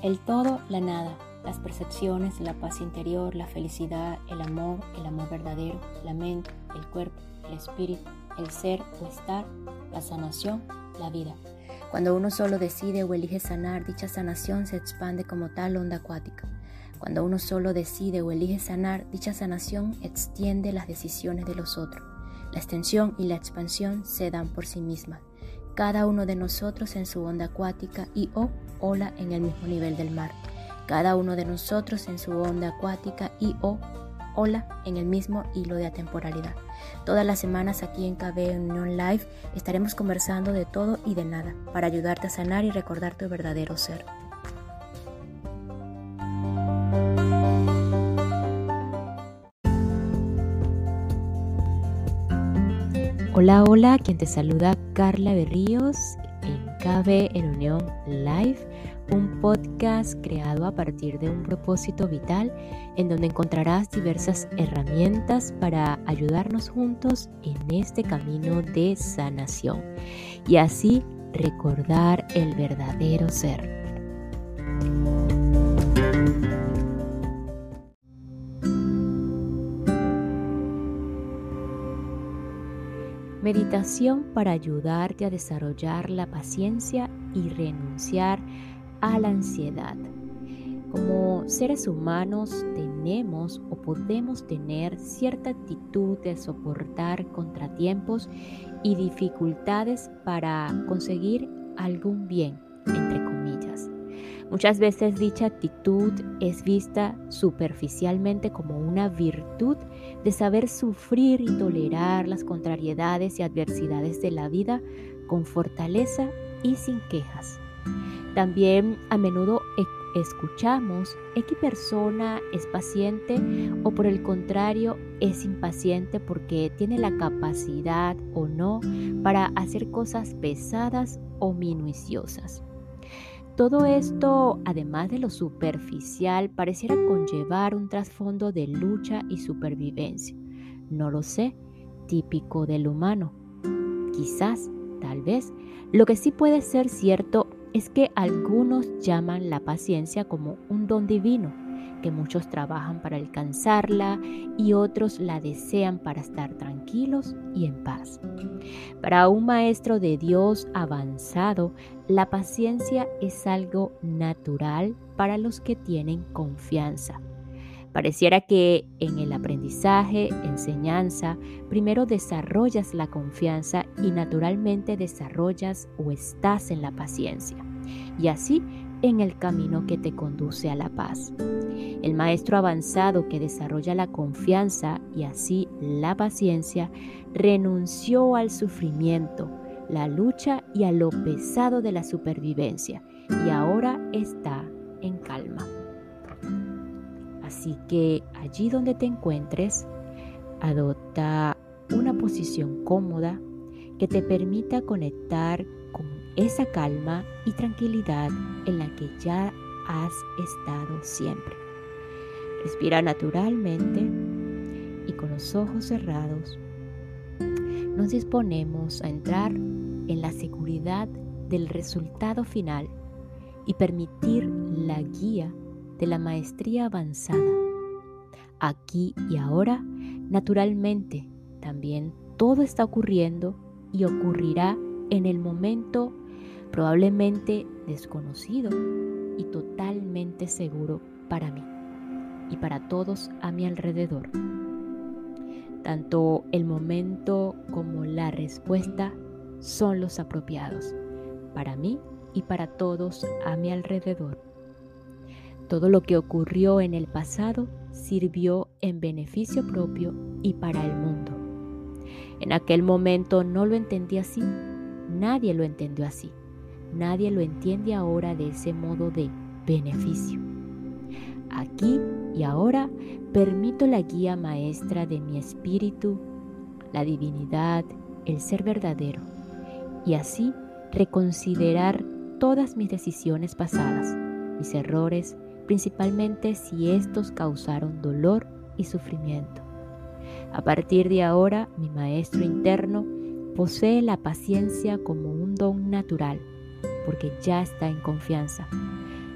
El todo, la nada, las percepciones, la paz interior, la felicidad, el amor, el amor verdadero, la mente, el cuerpo, el espíritu, el ser o estar, la sanación, la vida. Cuando uno solo decide o elige sanar, dicha sanación se expande como tal onda acuática. Cuando uno solo decide o elige sanar, dicha sanación extiende las decisiones de los otros. La extensión y la expansión se dan por sí mismas, cada uno de nosotros en su onda acuática y o ola en el mismo nivel del mar. Cada uno de nosotros en su onda acuática y o ola en el mismo hilo de atemporalidad. Todas las semanas aquí en KB Union Live estaremos conversando de todo y de nada para ayudarte a sanar y recordar tu verdadero ser. Hola, hola, quien te saluda Carla Berríos KB en Unión Live, un podcast creado a partir de un propósito vital en donde encontrarás diversas herramientas para ayudarnos juntos en este camino de sanación y así recordar el verdadero ser. Meditación para ayudarte a desarrollar la paciencia y renunciar a la ansiedad. Como seres humanos tenemos o podemos tener cierta actitud de soportar contratiempos y dificultades para conseguir algún bien, entre comillas. Muchas veces dicha actitud es vista superficialmente como una virtud de saber sufrir y tolerar las contrariedades y adversidades de la vida con fortaleza y sin quejas. También a menudo e-, escuchamos, ¿X persona es paciente o por el contrario es impaciente porque tiene la capacidad o no para hacer cosas pesadas o minuciosas. Todo esto, además de lo superficial, pareciera conllevar un trasfondo de lucha y supervivencia. No lo sé, típico del humano. Quizás, tal vez, lo que sí puede ser cierto es que algunos llaman la paciencia como un don divino que muchos trabajan para alcanzarla y otros la desean para estar tranquilos y en paz. Para un maestro de Dios avanzado, la paciencia es algo natural para los que tienen confianza. Pareciera que en el aprendizaje, enseñanza, primero desarrollas la confianza y naturalmente desarrollas o estás en la paciencia. Y así en el camino que te conduce a la paz. El maestro avanzado que desarrolla la confianza y así la paciencia renunció al sufrimiento, la lucha y a lo pesado de la supervivencia y ahora está en calma. Así que allí donde te encuentres, adopta una posición cómoda que te permita conectar con esa calma y tranquilidad en la que ya has estado siempre. Respira naturalmente y con los ojos cerrados nos disponemos a entrar en la seguridad del resultado final y permitir la guía de la maestría avanzada. Aquí y ahora, naturalmente, también todo está ocurriendo y ocurrirá en el momento probablemente desconocido y totalmente seguro para mí y para todos a mi alrededor. Tanto el momento como la respuesta son los apropiados para mí y para todos a mi alrededor. Todo lo que ocurrió en el pasado sirvió en beneficio propio y para el mundo. En aquel momento no lo entendí así, nadie lo entendió así, nadie lo entiende ahora de ese modo de beneficio. Aquí y ahora permito la guía maestra de mi espíritu, la divinidad, el ser verdadero, y así reconsiderar todas mis decisiones pasadas, mis errores, principalmente si estos causaron dolor y sufrimiento. A partir de ahora, mi maestro interno posee la paciencia como un don natural, porque ya está en confianza.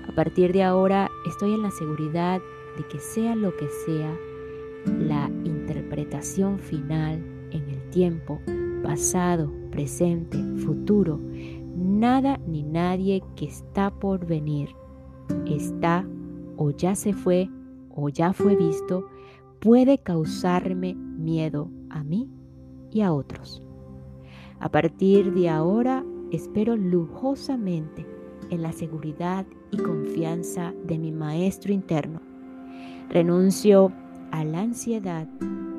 A partir de ahora estoy en la seguridad de que sea lo que sea la interpretación final en el tiempo, pasado, presente, futuro, nada ni nadie que está por venir, está o ya se fue o ya fue visto, puede causarme miedo a mí y a otros. A partir de ahora espero lujosamente en la seguridad y confianza de mi Maestro interno. Renuncio a la ansiedad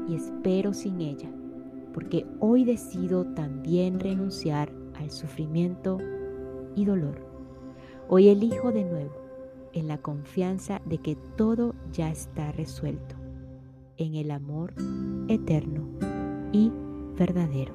y espero sin ella, porque hoy decido también renunciar al sufrimiento y dolor. Hoy elijo de nuevo en la confianza de que todo ya está resuelto, en el amor eterno y verdadero.